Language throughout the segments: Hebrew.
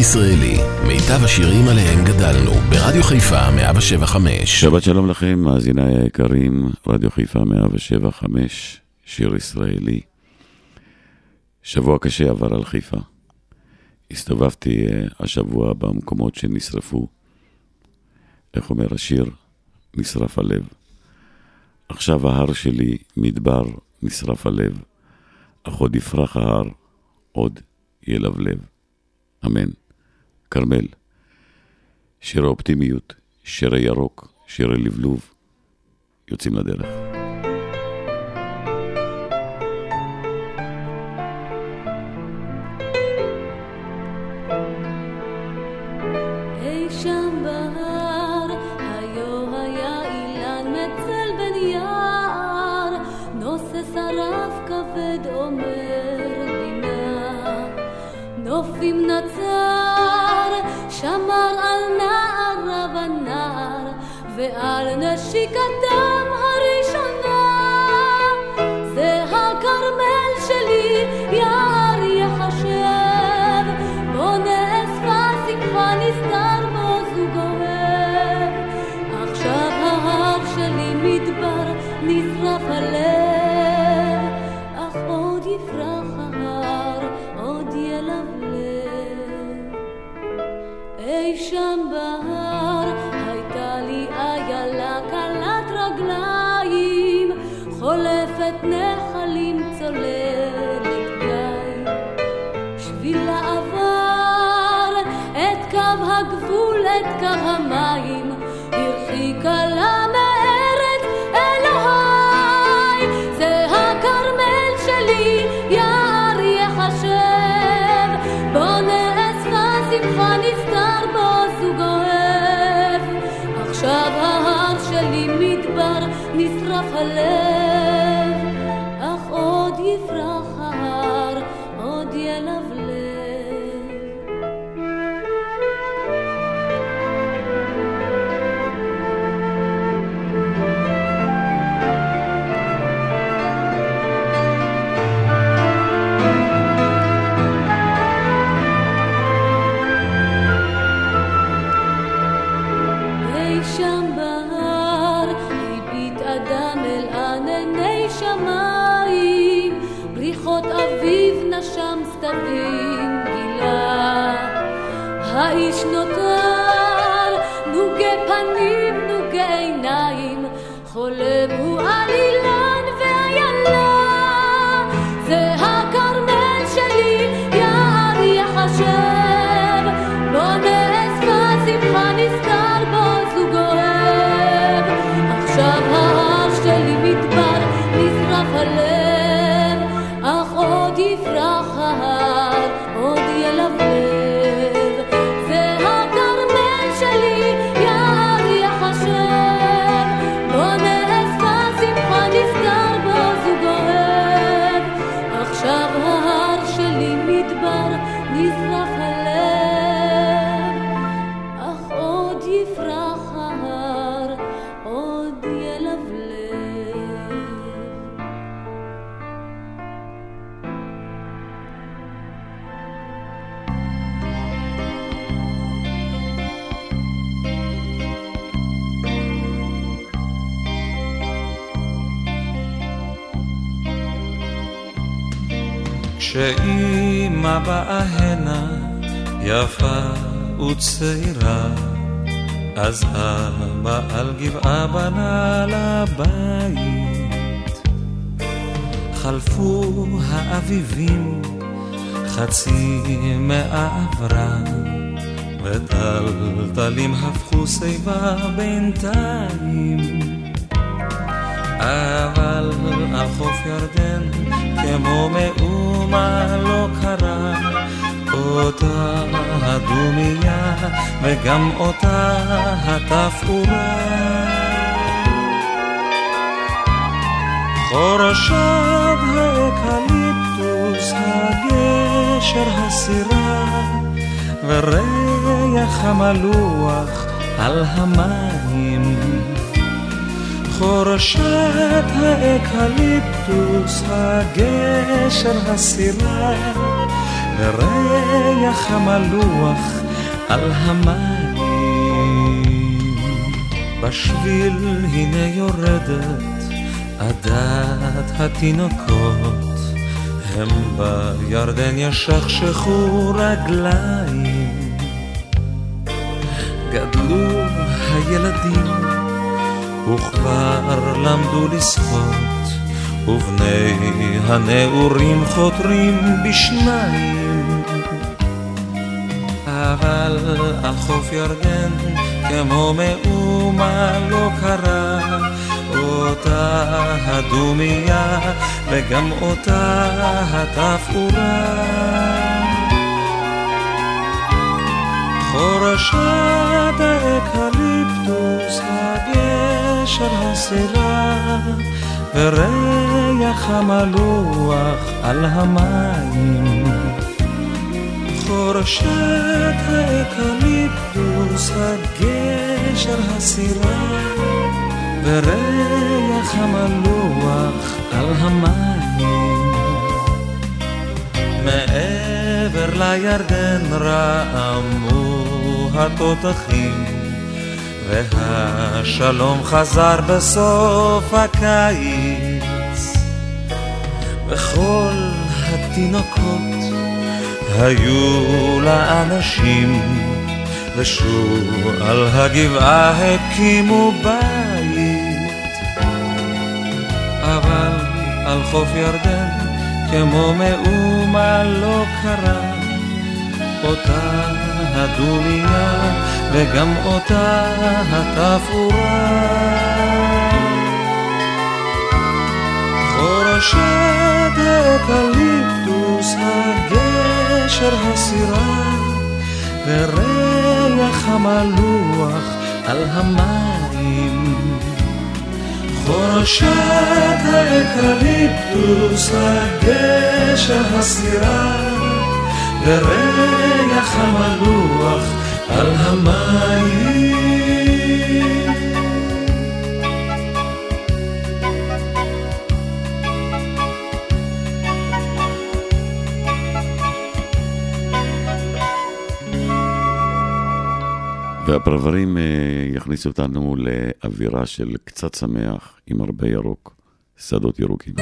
ישראלי, מיטב השירים עליהם גדלנו, ברדיו חיפה 175. שבת שלום לכם, מאזיניי היקרים, רדיו חיפה 175, שיר ישראלי. שבוע קשה עבר על חיפה. הסתובבתי uh, השבוע במקומות שנשרפו. איך אומר השיר? נשרף הלב. עכשיו ההר שלי מדבר, נשרף הלב. אך עוד יפרח ההר, עוד ילבלב. אמן. כרמל. שיר האופטימיות, שיר הירוק, שיר הלבלוב. יוצאים לדרך. श्रीक חולפת נחלים צוללת גיא. שביל לעבר את קו הגבול, את קו המים, יפרח ההר עוד ילבלב. כשאימא באה הנה, יפה וצעירה, אז אבא על גבעה בנה לבית. חלפו האביבים, חצי מאה עברה, וטלטלים הפכו שיבה בינתיים. אבל על חוף ירדן, כמו מאומה לא קרה, אותה הדומייה וגם אותה התפאורה. חורשת האקליפטוס, הגשר הסירה, וריח המלוח על המים. חורשת האקליפטוס, הגשר הסירה, וריח המלוח על המים. בשביל הנה יורדת עדת התינוקות, הם בירדן ישכשכו רגליים. גדלו הילדים וכבר למדו לשחות, ובני הנעורים חותרים בשניים. אבל על חוף ירדן כמו מאומה לא קרה אותה הדומיה וגם אותה התפאורה. חורשת האקליפטוס, הגשר הסירה, וריח המלוח על המים. חורשת האקליפטוס, הגשר הסירה, וריח המלוח על המים. מעבר לירדן רעמו התותחים, והשלום חזר בסוף הקיץ. וכל התינוקות היו לאנשים, ושוב על הגבעה הקימו בית. אבל על חוף ירדן, כמו מאומה לא קרה, אותה הדומיה וגם אותה התפאורה. חורשת האקליפטוס, הגשר הסירה, וריח המלוח על המים. חורשת האקליפטוס, הגשר הסירה, וריח המלוח על המים. והפרברים אה, יכניסו אותנו לאווירה של קצת שמח, עם הרבה ירוק, שדות ירוקים.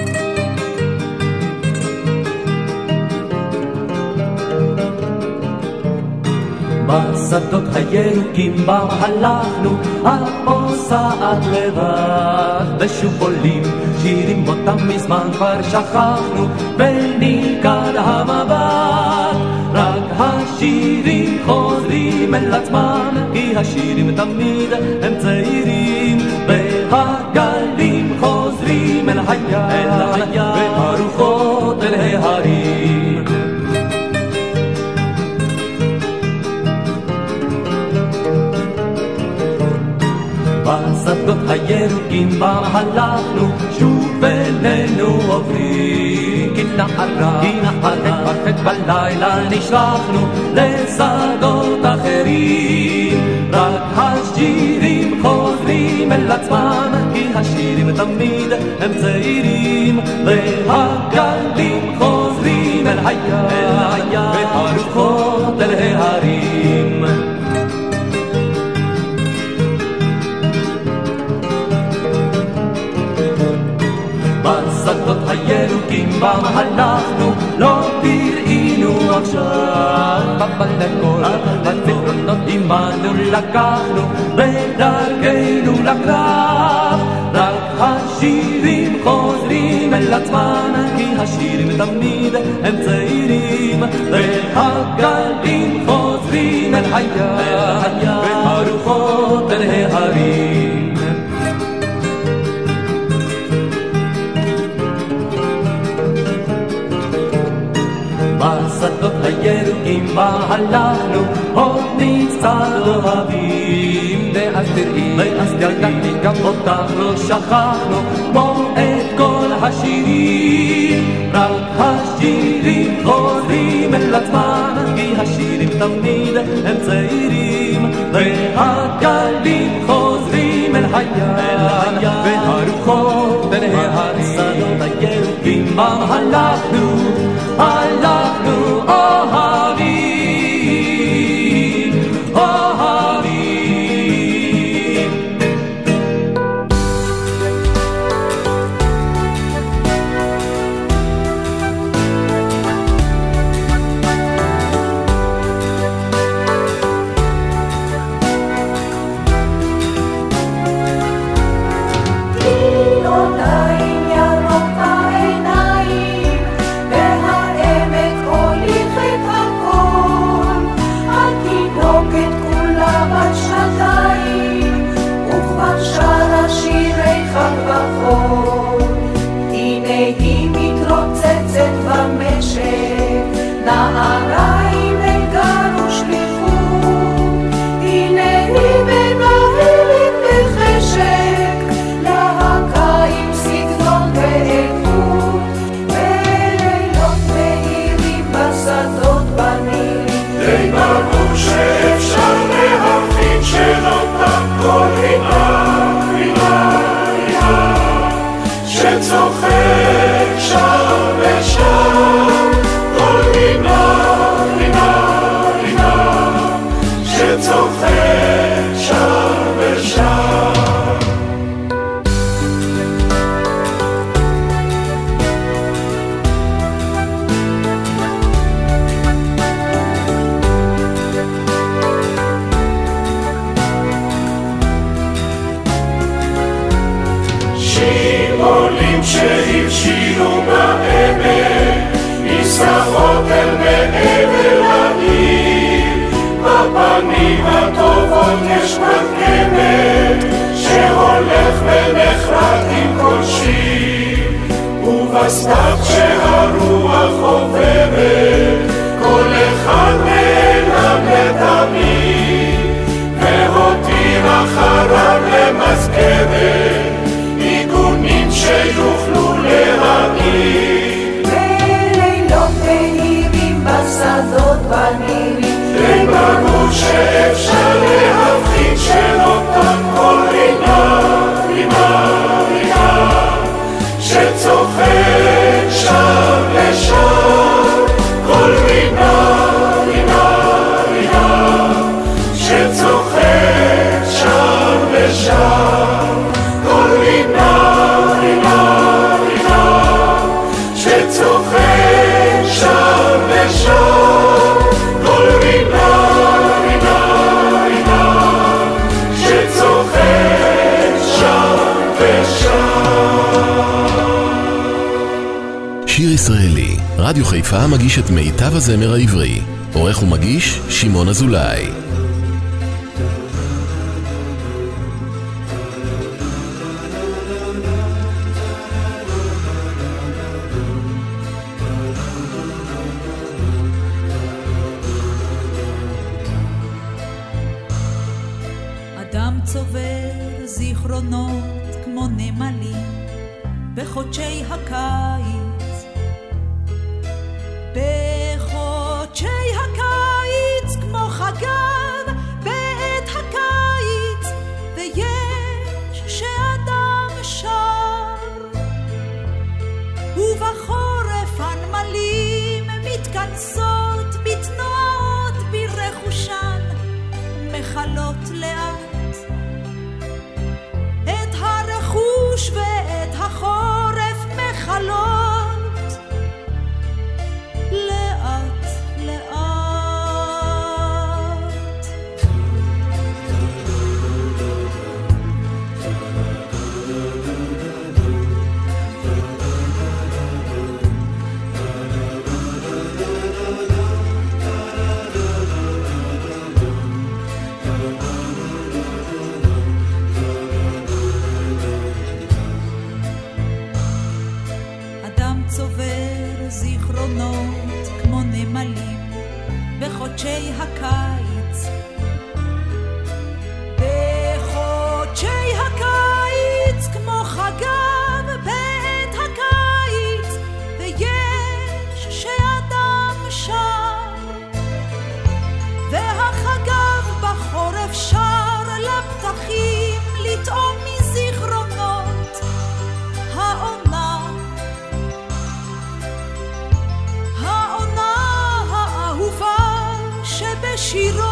בשדות הירוקים בם הלכנו, הפוסעת לבד, ושוב עולים שירים אותם מזמן כבר שכחנו, וניכר המבט. רק השירים חוזרים אל עצמם, כי השירים תמיד הם צעירים, והגלים חוזרים אל הים, והרוחות אל ההרים. בשדות הירוקים בם הלכנו, שוב אלינו עוברים. כי נערה, פרפת בלילה נשלחנו לשדות אחרים. רק השירים חוזרים אל עצמם, כי השירים תמיד הם צעירים. והגלים חוזרים אל הים, והרוחות אל ההרים. הירוקים בם הלכנו, לא תראינו עכשיו. בפלגות, בזיכרונות עמנו לקחנו, בדרכנו לקרב. רק השירים חוזרים אל עצמם, כי השירים תמיד הם צעירים. והגלים חוזרים אל הים, והרוחות אל ההרים. בשדות הירוקים בה הלכנו, עוד נצטד אוהבים. ואז תראי, ואז ילדתי גם אותך לא שכחנו, כמו את כל השירים. רק השירים חוזרים אל עצמם, כי השירים תמיד הם צעירים. והגלים חוזרים אל הים, והרוחות אל ההרים. שדות I love you, oh, I הזמר העברי. עורך ומגיש, שמעון אזולאי. צובר זיכרונות כמו נמלים בחודשי הקר she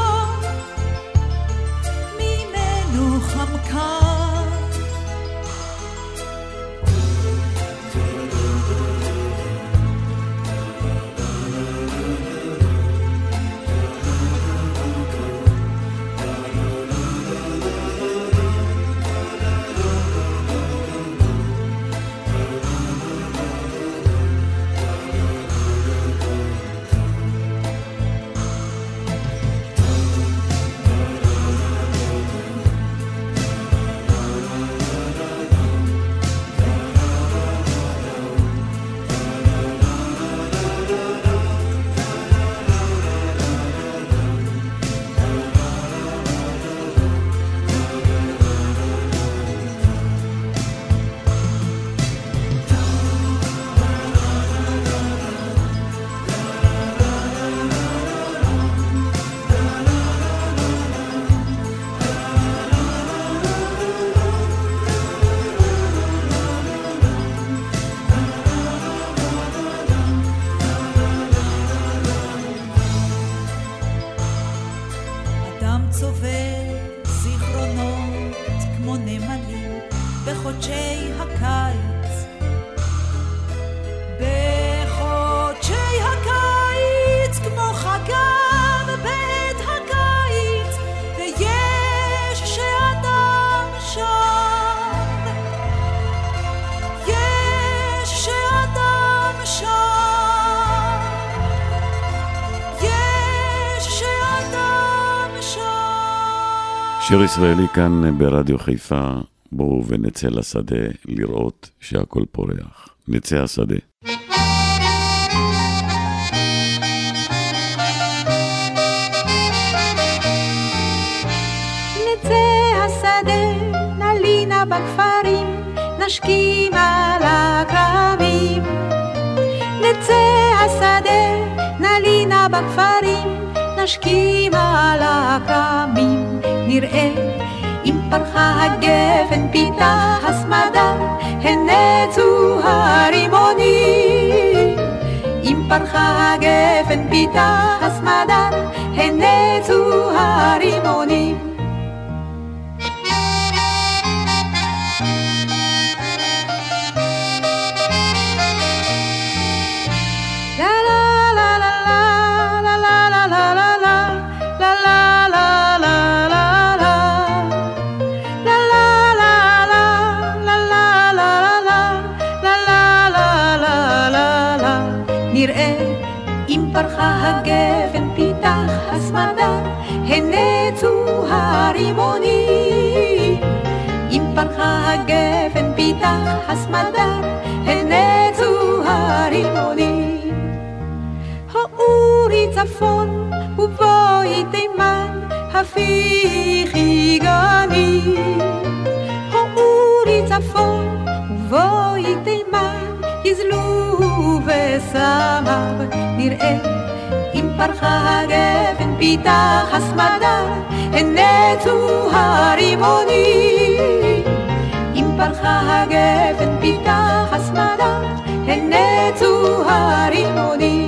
שיר ישראלי כאן ברדיו חיפה, בואו ונצא לשדה לראות שהכל פורח. נצא השדה. בכפרים, נשכים על הכרמים. נצא השדה, נלינה בכפרים, נשכים על הכרמים. נראה אם פרחה הגפן פיתה הסמדה, הן נצו הרימונים. אם פרחה הגפן פיתה הסמדה, הן נצו הרימונים. הסמדה הן נצו הרימונים האורי צפון ובואי תימן הפיכי גני. האורי צפון ובואי תימן יזלו וסמיו נראה אם פרחה הגפן פיתח הסמדה הן נצו הרימונים פרחה הגפן פיתח הסמדה הן נצו הרימונים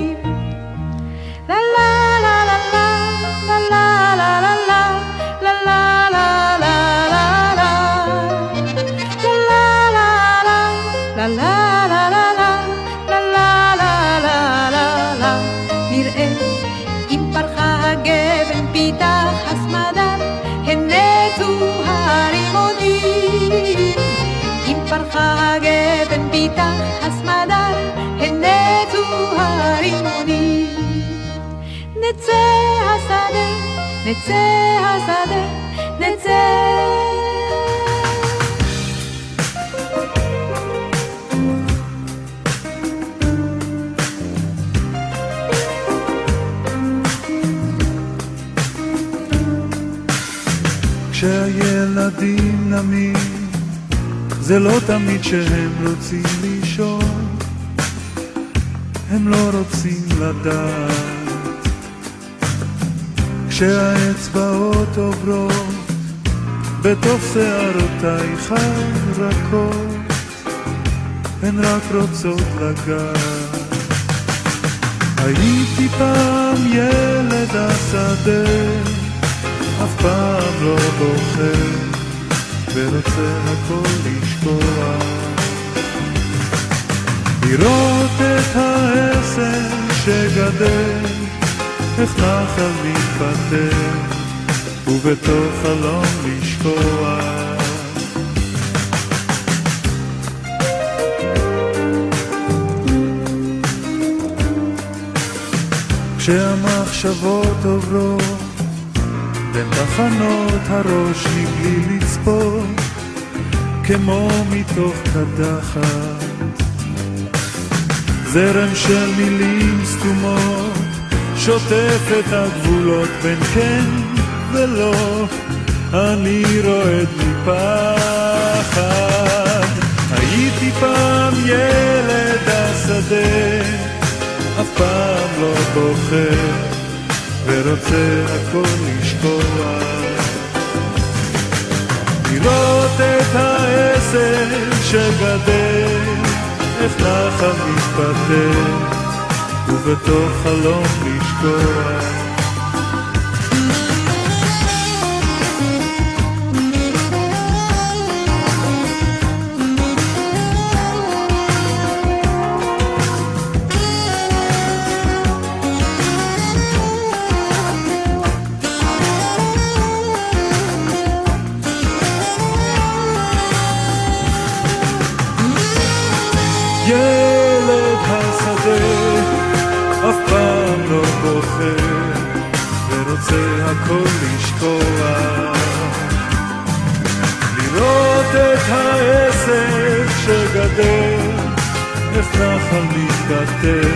נצא השדה, נצא. כשהילדים נמים, זה לא תמיד שהם רוצים לישון, הם לא רוצים לדעת. כשהאצבעות עוברות בתוך שערותייך הרכות, הן רק רוצות לגעת. הייתי פעם ילד השדה, אף פעם לא בוחר, ורוצה הכל לשכוח. לראות את העשר שגדל, איך נחל מתפטר, ובתוך חלום לשכוח. כשהמחשבות עוברות בין תחנות הראש מבלי לצפות, כמו מתוך קדחת. זרם של מילים סתומות, שוטף את הגבולות בין כן ולא, אני רועד מפחד. הייתי פעם ילד השדה, אף פעם לא בוחר, ורוצה הכל לשכוח. לראות את העשר שגדל, איך נחל מתפתח, ובתוך חלום לשכוח. איך נחל מתבטל,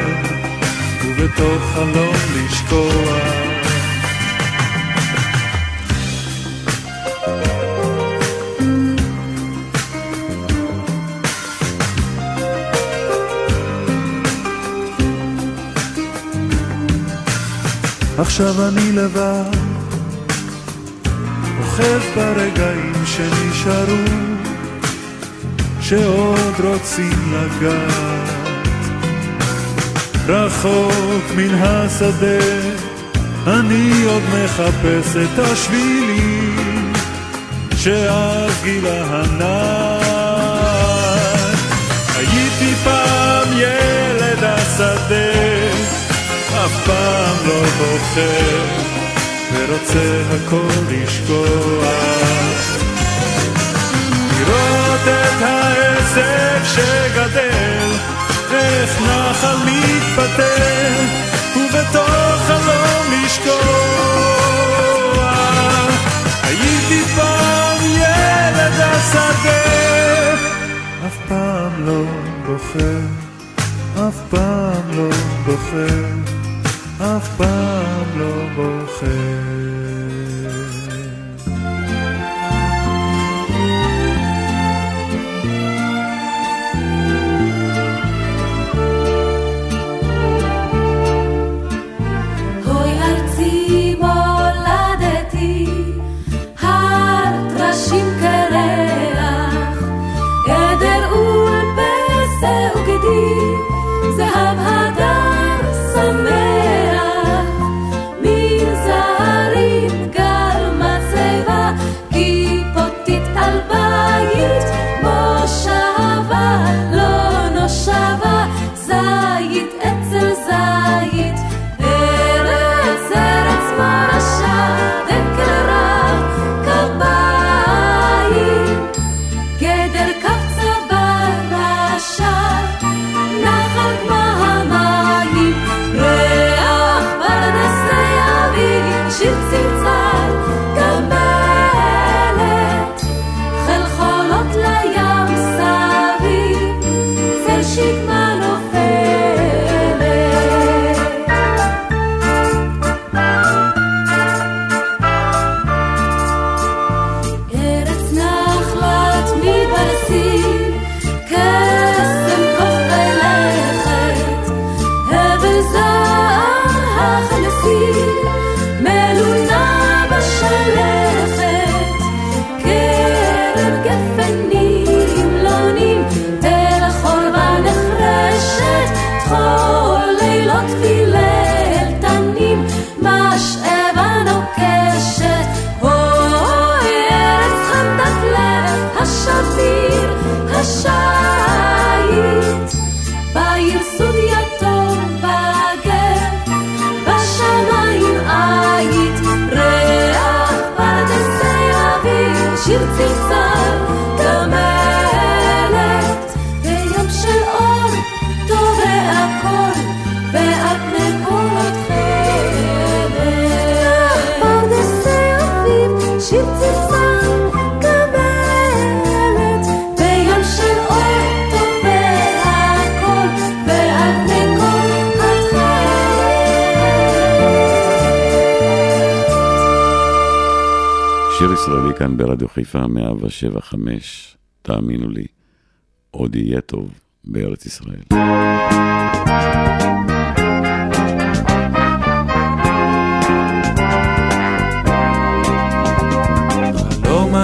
ובתוך חלום לשקוע. עכשיו אני לבד, אוחז ברגעים שנשארו, שעוד רוצים לגעת. רחוק מן השדה, אני עוד מחפש את השבילים, שאז גילה הנעת. הייתי פעם ילד השדה, אף פעם לא בוחר, ורוצה הכל לשכוח. לראות את העסק שגדל, איך נחל מתפתל, ובתוך חלום לשכוח. הייתי פעם ילד השדה, אף פעם לא בוחר, אף פעם לא בוחר. אף פעם לא בוחר. כאן ברדיו חיפה 175, תאמינו לי, עוד יהיה טוב בארץ ישראל.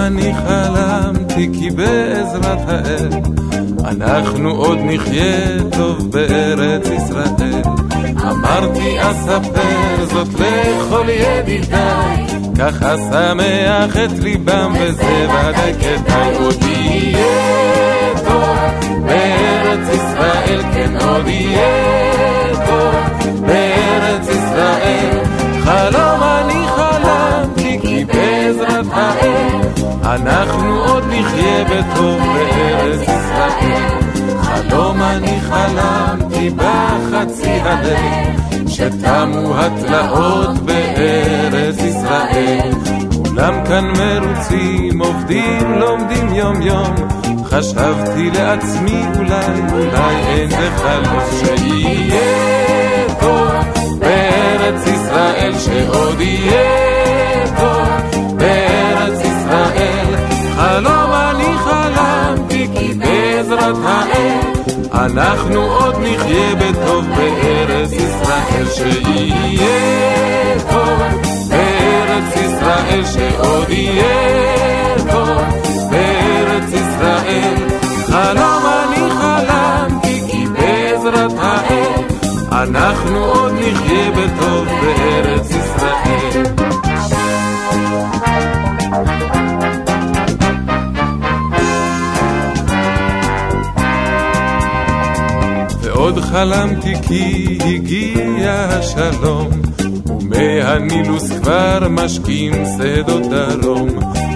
אני חלמתי כי בעזרת האל אנחנו עוד נחיה טוב בארץ ישראל. אמרתי אספר זאת לכל ידידיי ככה שמח את ליבם וזה ודאי כדאי עוד יהיה טוב בארץ ישראל כן עוד יהיה טוב בארץ ישראל. חלום אני חלמתי כי בעזרת האל אנחנו עוד נחיה בטוב בארץ ישראל בחצי הלב שתמו התלאות בארץ ישראל כולם כאן מרוצים, עובדים, לומדים יום יום. חשבתי לעצמי אולי, אולי אין בחלום שיהיה טוב בארץ ישראל, שעוד יהיה טוב בארץ ישראל. חלום אני חלמתי כי בעזרת האל אנחנו עוד נחיה בטוב בארץ ישראל, שיהיה טוב בארץ ישראל, שעוד יהיה טוב בארץ ישראל. חלום אני חלמתי כי בעזרת האל אנחנו עוד נחיה בטוב בארץ ישראל. ועוד חלמתי כי הגיע השלום, ומהנילוס כבר משקים שדות דרום,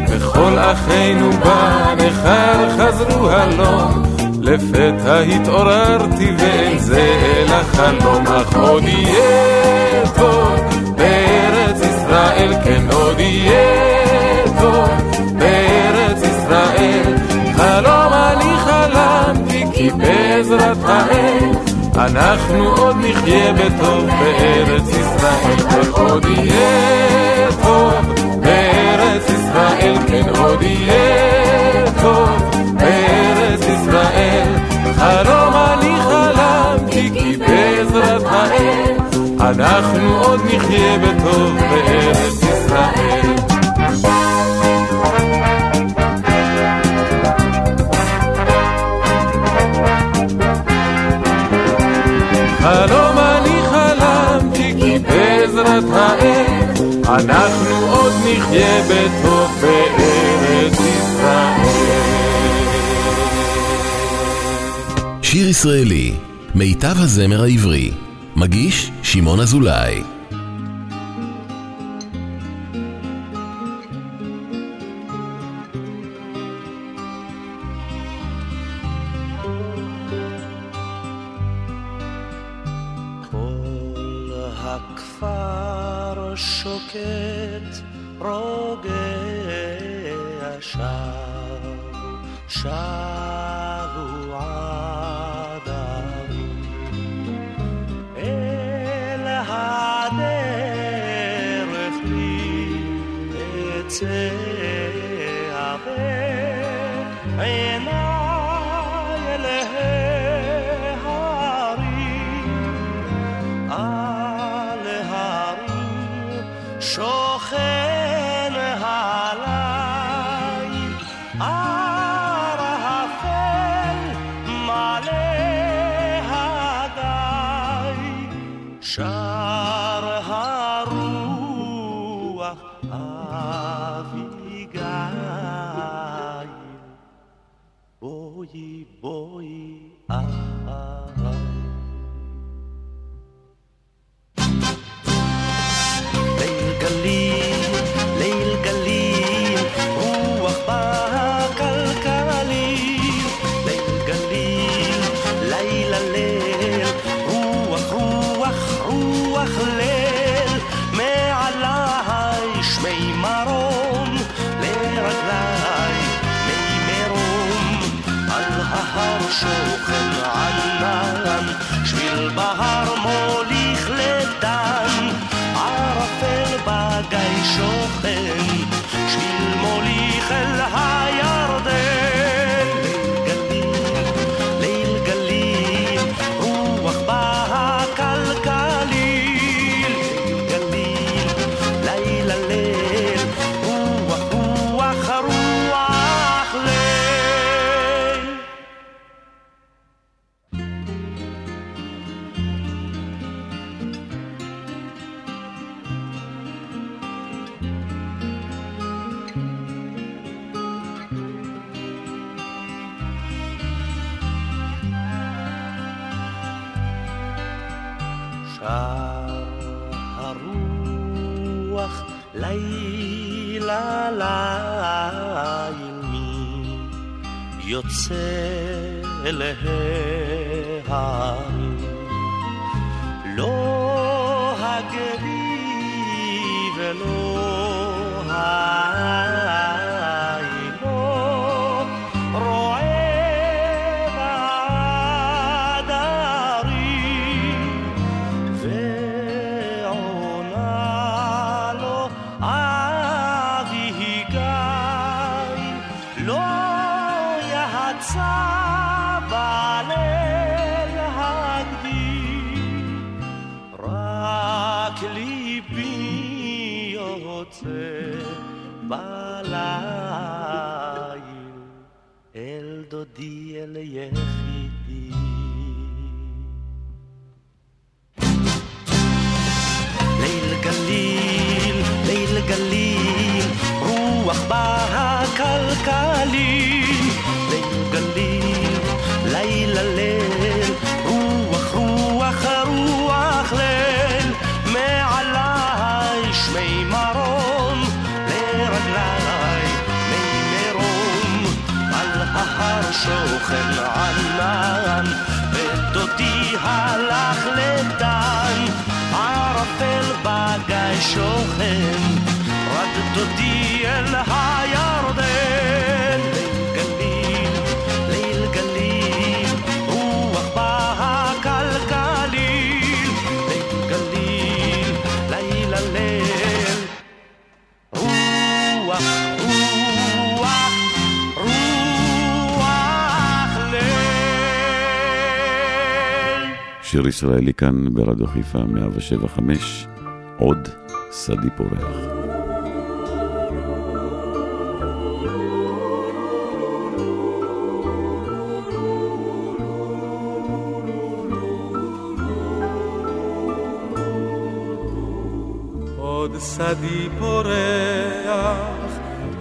וכל אחינו בנכר חזרו הלום. לפתע התעוררתי ואין זה אלא חלום, אך עוד יהיה טוב בארץ ישראל, כן עוד יהיה טוב בארץ ישראל. חלום אני חלמתי כי בעזרת האל אנחנו עוד נחיה בטוב בארץ ישראל, ועוד יהיה טוב בארץ ישראל, כן עוד יהיה טוב בארץ ישראל. חלום אני חלמתי כי בעזרת האל אנחנו עוד נחיה בטוב בארץ אנחנו עוד נחיה בטוב בארץ ישראל. שיר ישראלי, מיטב הזמר העברי. מגיש שמעון אזולאי. יצא בליל הגדי, רק ליבי יוצא בליל. אל דודי אל יחידי. ליל גליל, ליל גליל, רוח בהקלקלים בגיא שוכן, רד דודי אל הירדן. ליל גליל, ליל גליל, רוח בהקלקליל, ליל גליל, ליל. רוח, רוח, רוח ליל. שיר ישראלי כאן ברדיו חיפה 175, עוד סדי פורח. עוד שדי פורח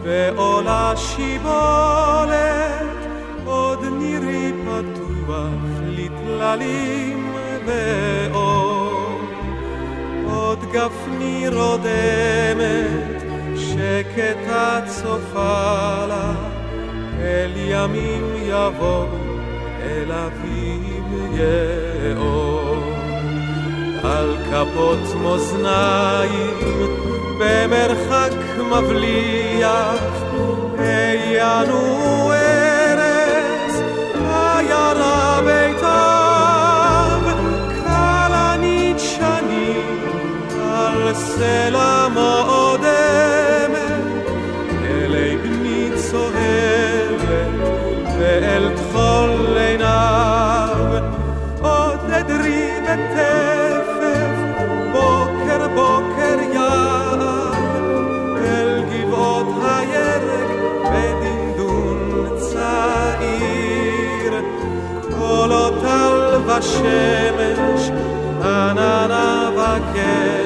ועולה שיבולת, עוד נירי פתוח לטללים ואור. גפני רודמת, שקטה צופה לה, אל ימים יבוא, אל אביב יאור. על כפות מאזניים במרחק מבליח העיינו ארץ סלע מועדמת אלי בני צוהלת ואל תכול עיניו עוד אדרי בתפף, בוקר בוקר יער, אל גבעות הירק בדנדון צעיר. קולות טל ושמש, עננה וקשת,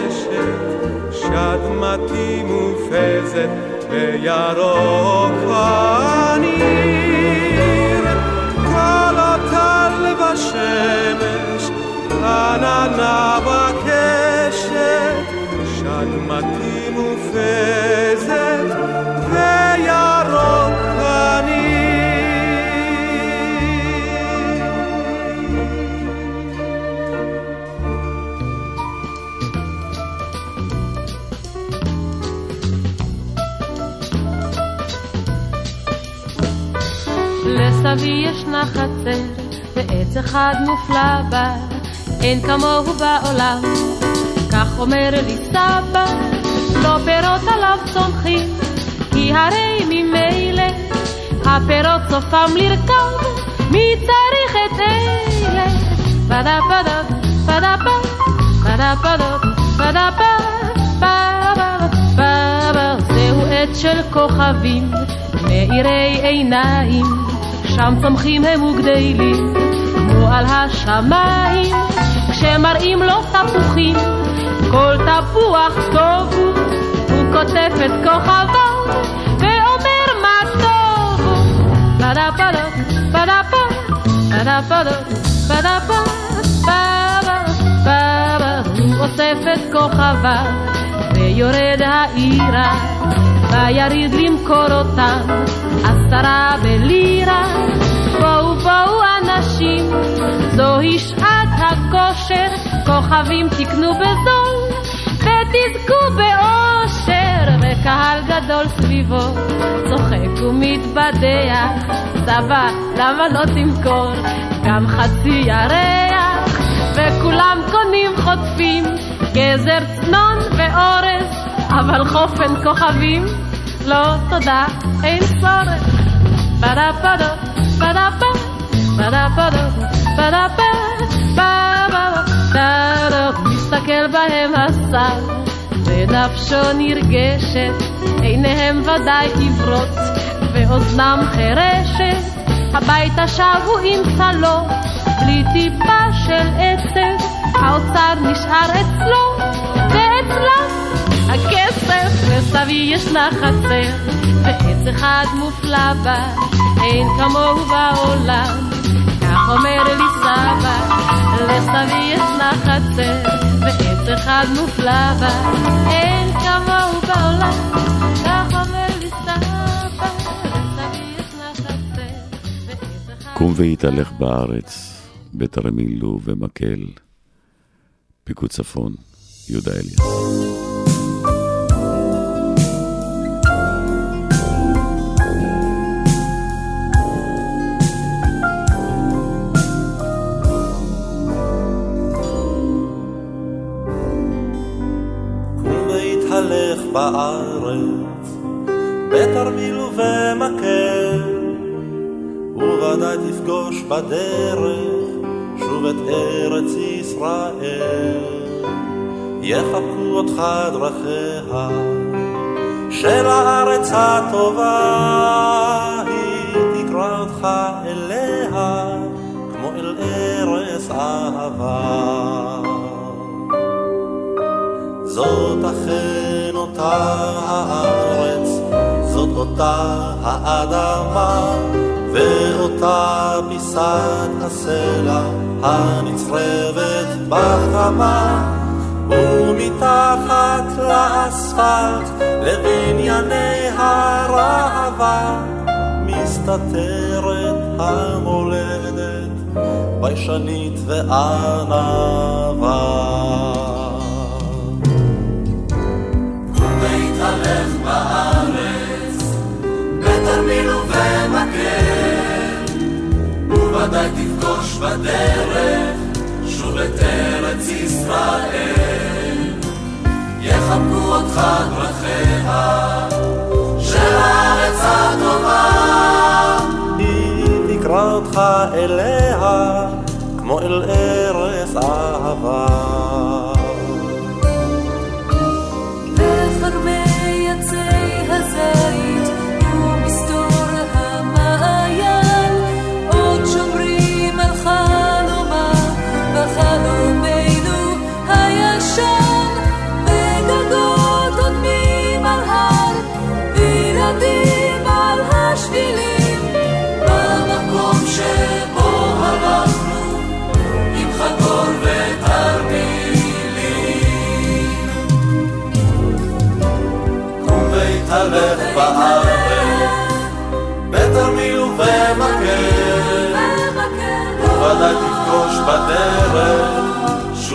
קדמתי מופזת בירוק הניר, כל הטל בשמש, עננה בקשת, שלמתי מופזת לסבי ישנה חצר, ועץ אחד מופלא בה, אין כמוהו בעולם. כך אומר לי סבא, לא פירות עליו צומחים, כי הרי ממילא הפירות סופם לרכב, מי צריך את אלה? פדה פדה פדה פדה פדה פדה פדה פדה זהו עץ של כוכבים, מאירי עיניים, שם צומחים הם וגדלים, כמו על השמיים, כשמראים לו תפוחים, כל תפוח טוב הוא, הוא כותב את כוכביו, ואומר מה טוב הוא. הוא אוסף את כוכביו, ויורד העירה. ויריד למכור אותם, עשרה בלירה. בואו בואו אנשים, זוהי שעת הכושר, כוכבים תקנו בזול, ותזכו באושר, וקהל גדול סביבו, צוחק ומתבדח, סבא, למה לא תמכור גם חצי ירח? וכולם קונים חוטפים, גזר צנון ואורז, אבל חופן כוכבים, לא תודה, אין צורך. בדה בדה, בדה בדה, בדה בדה, בדה בדה, מסתכל בהם השר, ונפשו נרגשת, עיניהם ודאי עברות, ואוזנם חירשת. הביתה שבו עם צלות, בלי טיפה של עצב, האוצר נשאר אצלו, ואצלם הכסף, לסבי ישנה חצר, ועץ אחד מופלא בה, אין כמוהו בעולם. כך אומר לי סבא, לסבי ישנה חצר, ועץ אחד מופלא בה, אין כמוהו בעולם. קום והתהלך בארץ, בתרמילו ומקל, פיקוד צפון, יהודה אליאס. בארץ, בתרמיל ובמקל, וודאי תפגוש בדרך שוב את ארץ ישראל. יחבקו אותך דרכיה של הארץ הטובה, היא תקרא אותך אליה כמו אל ארץ אהבה. זאת אכן אותה הארץ, זאת אותה האדמה, ואותה פיסת הסלע הנצרבת בחמה, ומתחת לאספלט לבנייני הראווה, מסתתרת המולדת, ביישנית וענווה. והתהלך בארץ, בתרמיל ובמקל, וודאי תפגוש בדרך שוב את ארץ ישראל. יחבקו אותך דרכיה של הארץ הטובה. היא תקרא אותך אליה כמו אל ארץ אהבה.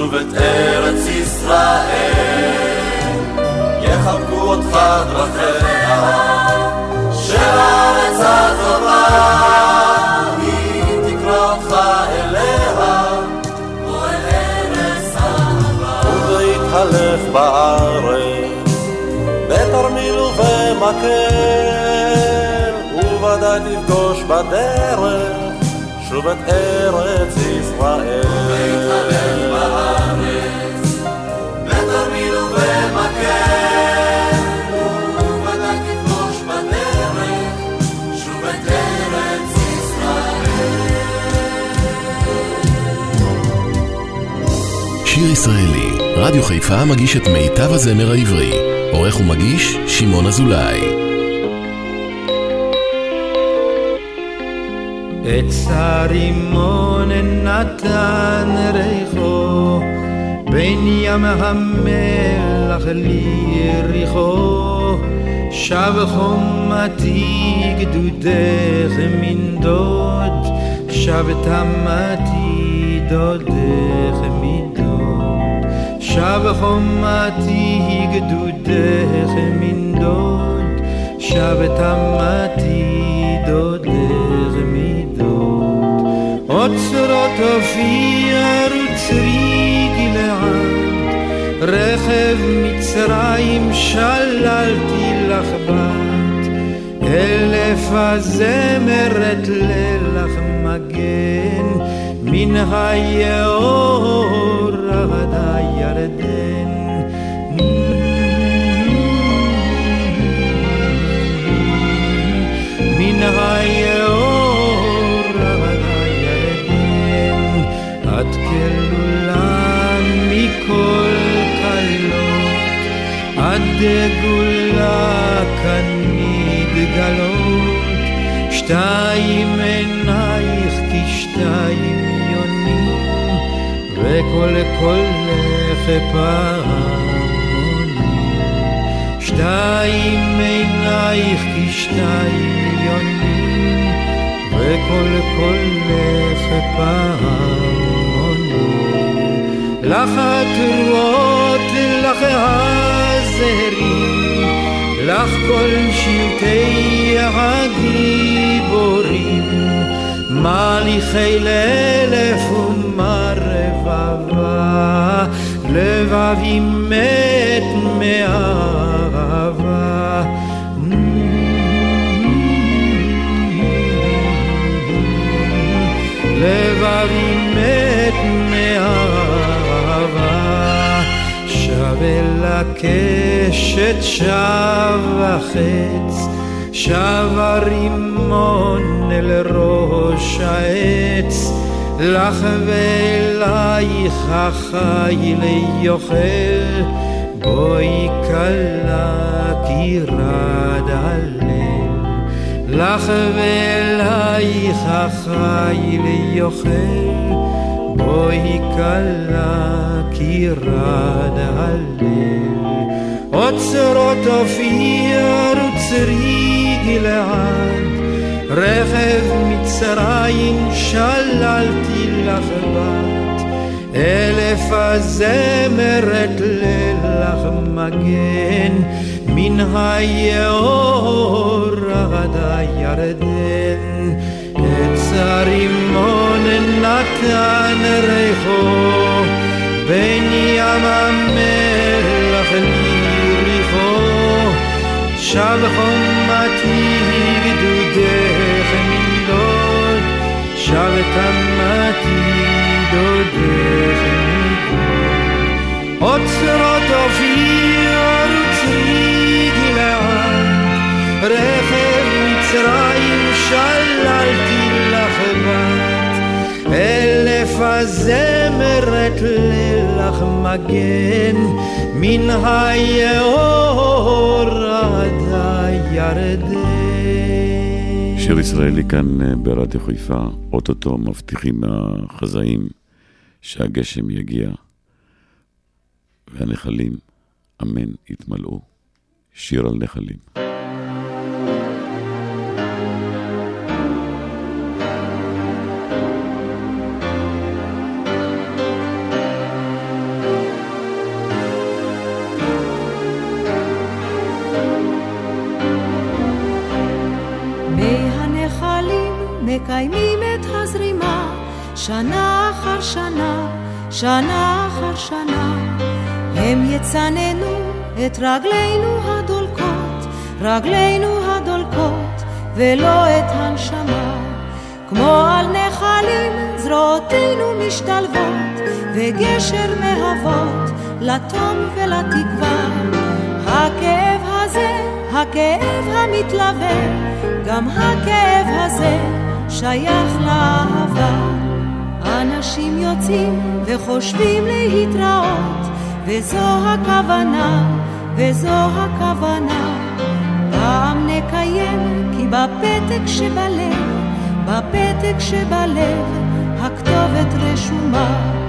שוב את ארץ ישראל. יחבקו אותך דרכיה של הארץ הטובה, היא תקרא אותך אליה כמו אל ארץ אהבה. ולהתהלך בארץ, בתרמיל ובמקל, וודאי תפגוש בדרך שוב את ארץ ישראל. ישראלי, רדיו חיפה מגיש את מיטב הזמר העברי. עורך ומגיש, שמעון אזולאי. עץ הרימון נתן ריחו בין ים המלח ליריחו שב חומתי גדודך מנדוד שב תמתי דודך מדוד שב חומתי גדודך מנדוד שב תמתי דודך מדוד אוצרות אופיר וצרי גלעד רכב מצרים שללתי לך בת אלף הזמרת לילך מגן. מן היאור עד הירדן דגולה כאן מתגלות, שתיים עינייך כשתיים יונים, וכל קולך פעמונים. שתיים עינייך כשתיים יונים, וכל קולך פעמונים. לך התרועות, לך הזרים, לך כל שבטי הגיבורים, מליכי לאלף ומה רבבה, לבבי מת מאהבה. לבבי הקשת, שב החץ, שב הרימון אל ראש העץ, לך ואלייך החי ליוכל, בואי כלה כי רד הלב. לך ואלייך החי ליוכל, בואי כלה כי רד הלב. אוצרות אופיר וצרי גלעד, רכב מצרים שללתי לך בת, אלף הזמרת לילך מגן, מן היאור עד הירדן. עץ הרימון נתן ריחו, בין ים המלח ליריחו, שב חומתי גדודך מנדוד, שב תמתי דודך מנדוד. אוצרות אופיר וצרי גלעד, רכב מצרים שללתי הזמרת לילך מגן, מן היאור עד הירדן. שיר ישראלי כאן אה, ברדיו חיפה, אוטוטו מבטיחים החזאים שהגשם יגיע והנחלים, אמן, יתמלאו. שיר על נחלים. שנה אחר שנה, שנה אחר שנה. הם יצננו את רגלינו הדולקות, רגלינו הדולקות, ולא את הנשמה. כמו על נחלים זרועותינו משתלבות, וגשר מהוות לתום ולתקווה. הכאב הזה, הכאב המתלווה, גם הכאב הזה שייך לאהבה. אנשים יוצאים וחושבים להתראות, וזו הכוונה, וזו הכוונה. פעם נקיים, כי בפתק שבלב, בפתק שבלב, הכתובת רשומה.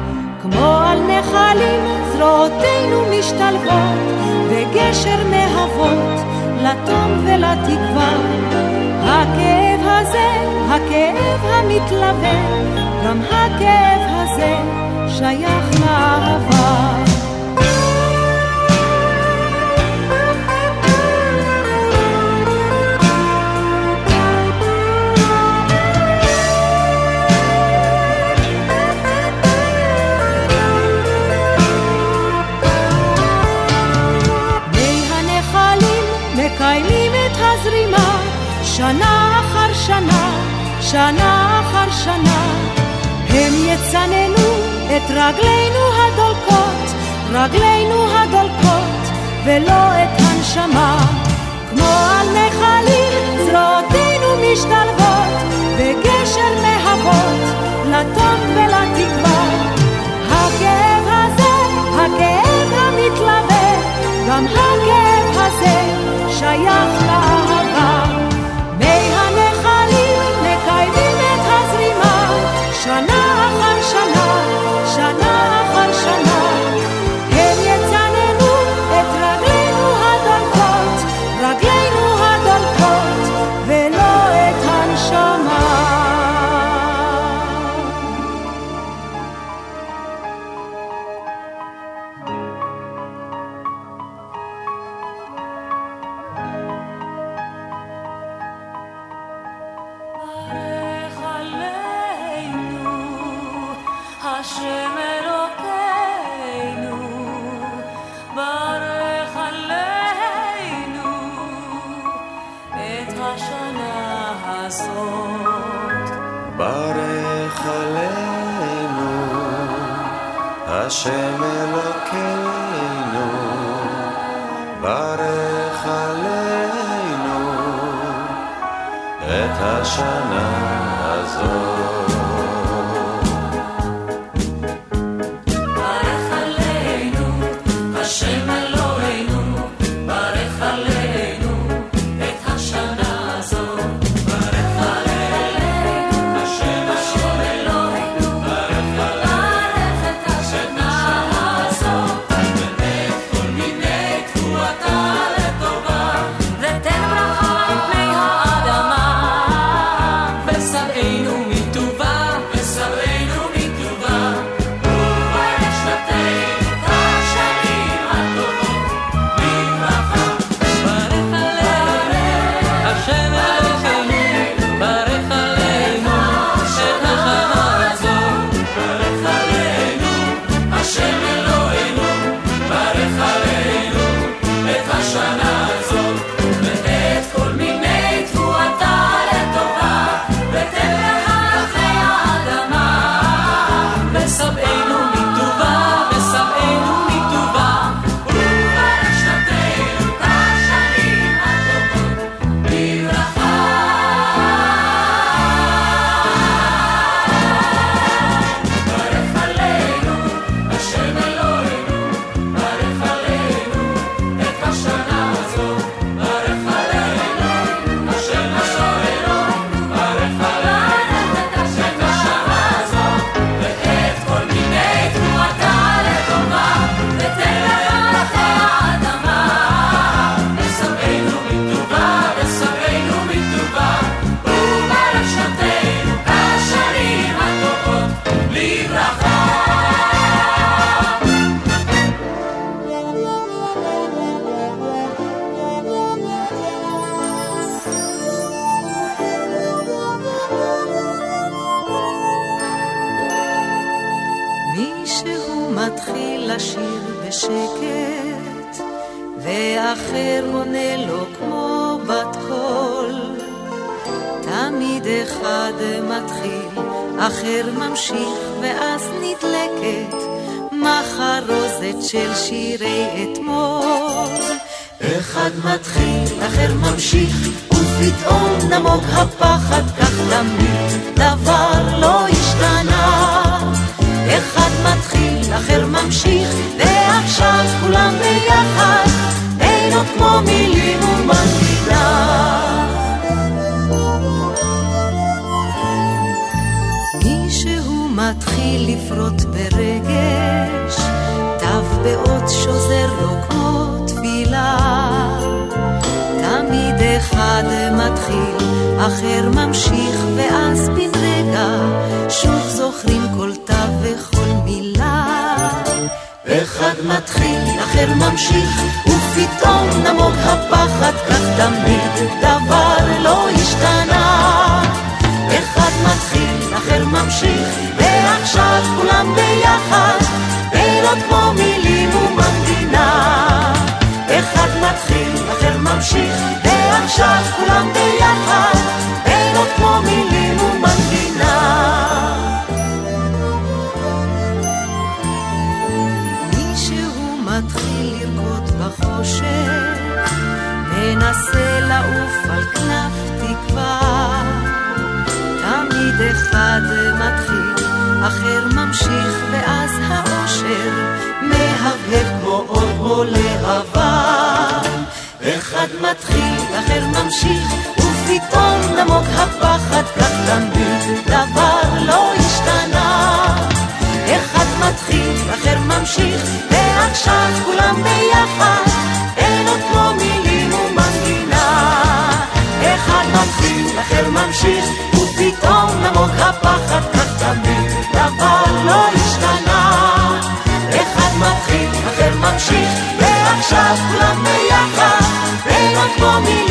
כמו על נחלים זרועותינו משתלבות, וגשר מהוות לתום ולתקווה. הכאב הזה, הכאב המתלווה, גם הכאב הזה שייך הזרימה שנה אחר שנה, שנה אחר שנה. הם יצננו את רגלינו הדולקות, רגלינו הדולקות, ולא את הנשמה. כמו על נחלים זרועותינו משתלבות, אחר ממשיך ואז בן רגע שוב זוכרים כל תא וכל מילה אחד מתחיל, אחר ממשיך, ופתאום נמוג הפחד, כך תמיד דבר לא השתנה. אחד מתחיל, אחר ממשיך, ועכשיו כולם ביחד, לילות כמו מילים ומנגינה. אחד מתחיל, אחר ממשיך, ועכשיו כולם ביחד. חושב, מנסה לעוף על כנף תקווה. תמיד אחד מתחיל, אחר ממשיך, ואז האושר מהבהב כמו עוד עולה עבר. אחד מתחיל, אחר ממשיך, ופתאום נמוג הפחד, כך תמיד דבר לא השתנה. אחד מתחיל, אחר ממשיך, ועכשיו כולם ביחד. נותנות לו מילים ומנגינה. אחד מתחיל, אחר ממשיך, ופתאום נמוג הפחד כך תמיד, דבר לא השתנה. אחד מתחיל, אחר ממשיך, ועכשיו כולם ביחד, ונותנו מילים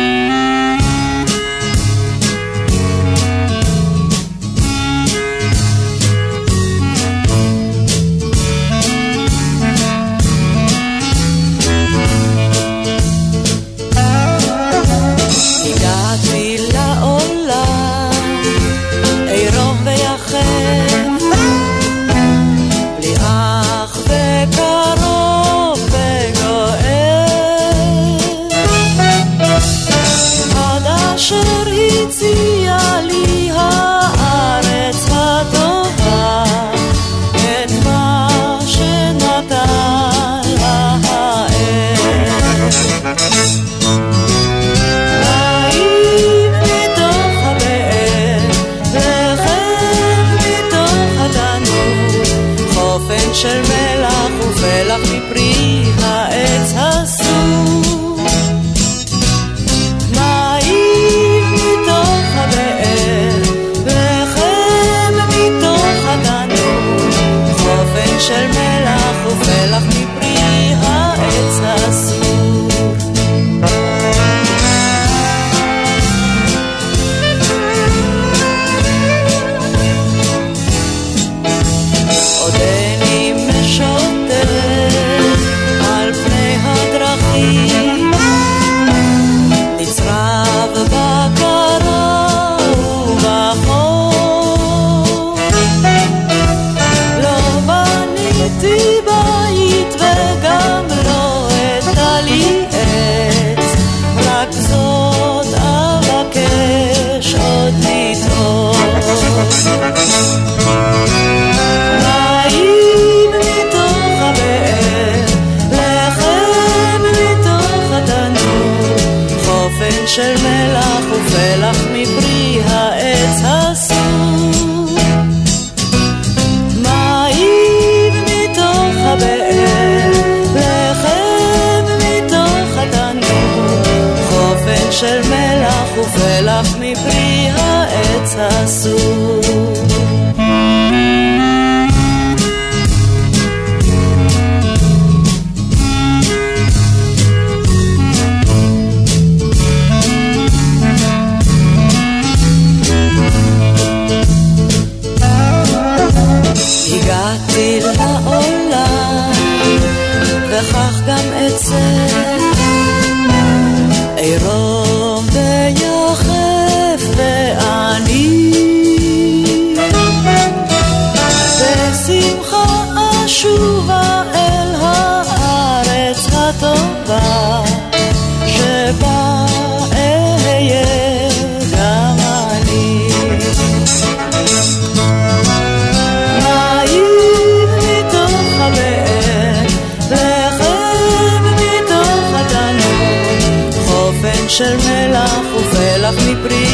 של מלח ופלח מפרי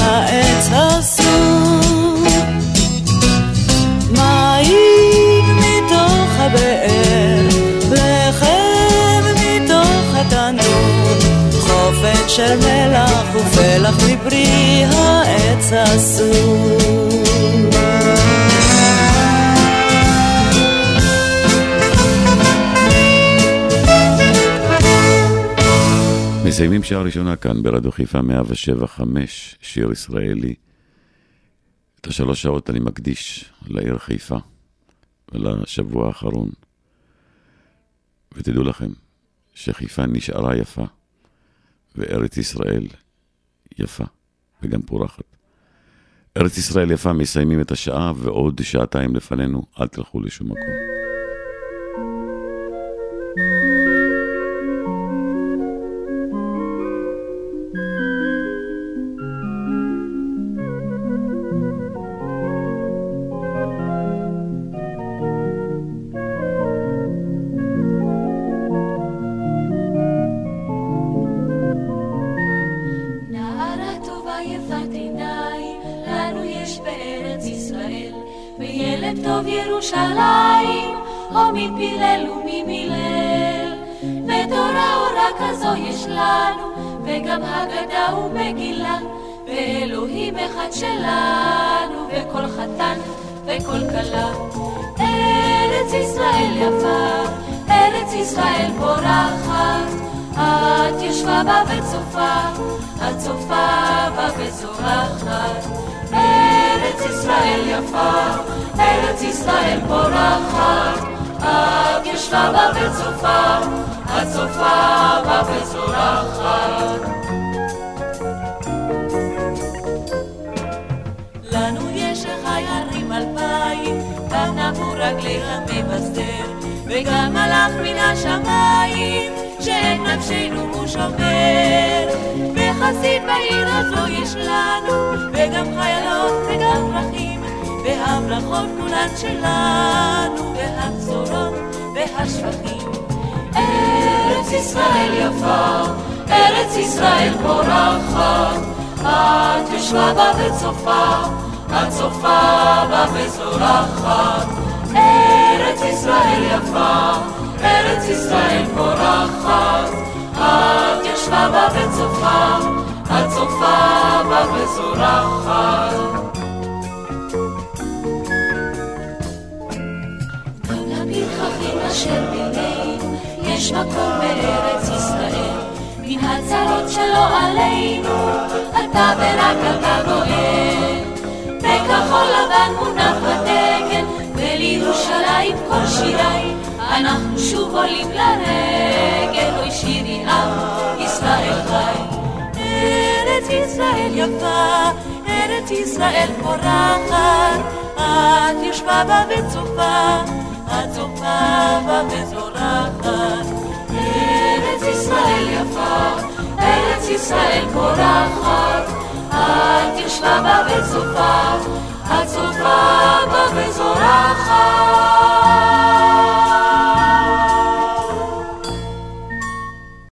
העץ הסור. מים מתוך הבאר, לחם מתוך התנור, חופן של מלח ופלח מפרי העץ הסור. מסיימים שעה ראשונה כאן ברדיו חיפה 175, שיר ישראלי. את השלוש שעות אני מקדיש לעיר חיפה ולשבוע האחרון. ותדעו לכם שחיפה נשארה יפה, וארץ ישראל יפה, וגם פורחת. ארץ ישראל יפה, מסיימים את השעה, ועוד שעתיים לפנינו, אל תלכו לשום מקום. ירושלים, או מפילל וממילל. ותורה אורה כזו יש לנו, וגם הגדה ומגילה, ואלוהים אחד שלנו, וכל חתן וכל כלה. ארץ ישראל יפה, ארץ ישראל פורחת, את ישבה בה וצופה, את צופה בה וזורחת. ארץ ישראל יפה, ארץ ישראל פורחת, את ישבה בה וצופה, את צופה בה וזורחת. לנו יש חיירים אלפיים, גם נבו רגלי המבשר, וגם מלאך מן השמיים, שאת נפשנו הוא שומר. וחסיד בעיר הזו יש לנו, וגם חיילות וגם פרחים, והברכות כולן שלנו, והבשורות והשבחים. ארץ ישראל יפה, ארץ ישראל פורחת, את יושבה בה וצופה, את צופה בה וזורחת. ארץ ישראל יפה, ארץ ישראל פורחת, את יושבה בה וצופה, את צופה בה וזורחת. אשר בינינו, יש מקום בארץ ישראל. מן הצרות שלא עלינו, אתה ורק אתה נועל. בכחול לבן מונח בדגל, ולירושלים כל שיריי, אנחנו שוב עולים לרגל, אוי שירי עם ישראל חי. ארץ ישראל יפה, ארץ ישראל פורחת, את יושבה בה וצופה, את צופה בה וזורחת. ארץ ישראל יפה, ארץ ישראל פורחת, את יושבה בה וצופה, את צופה בה וזורחת.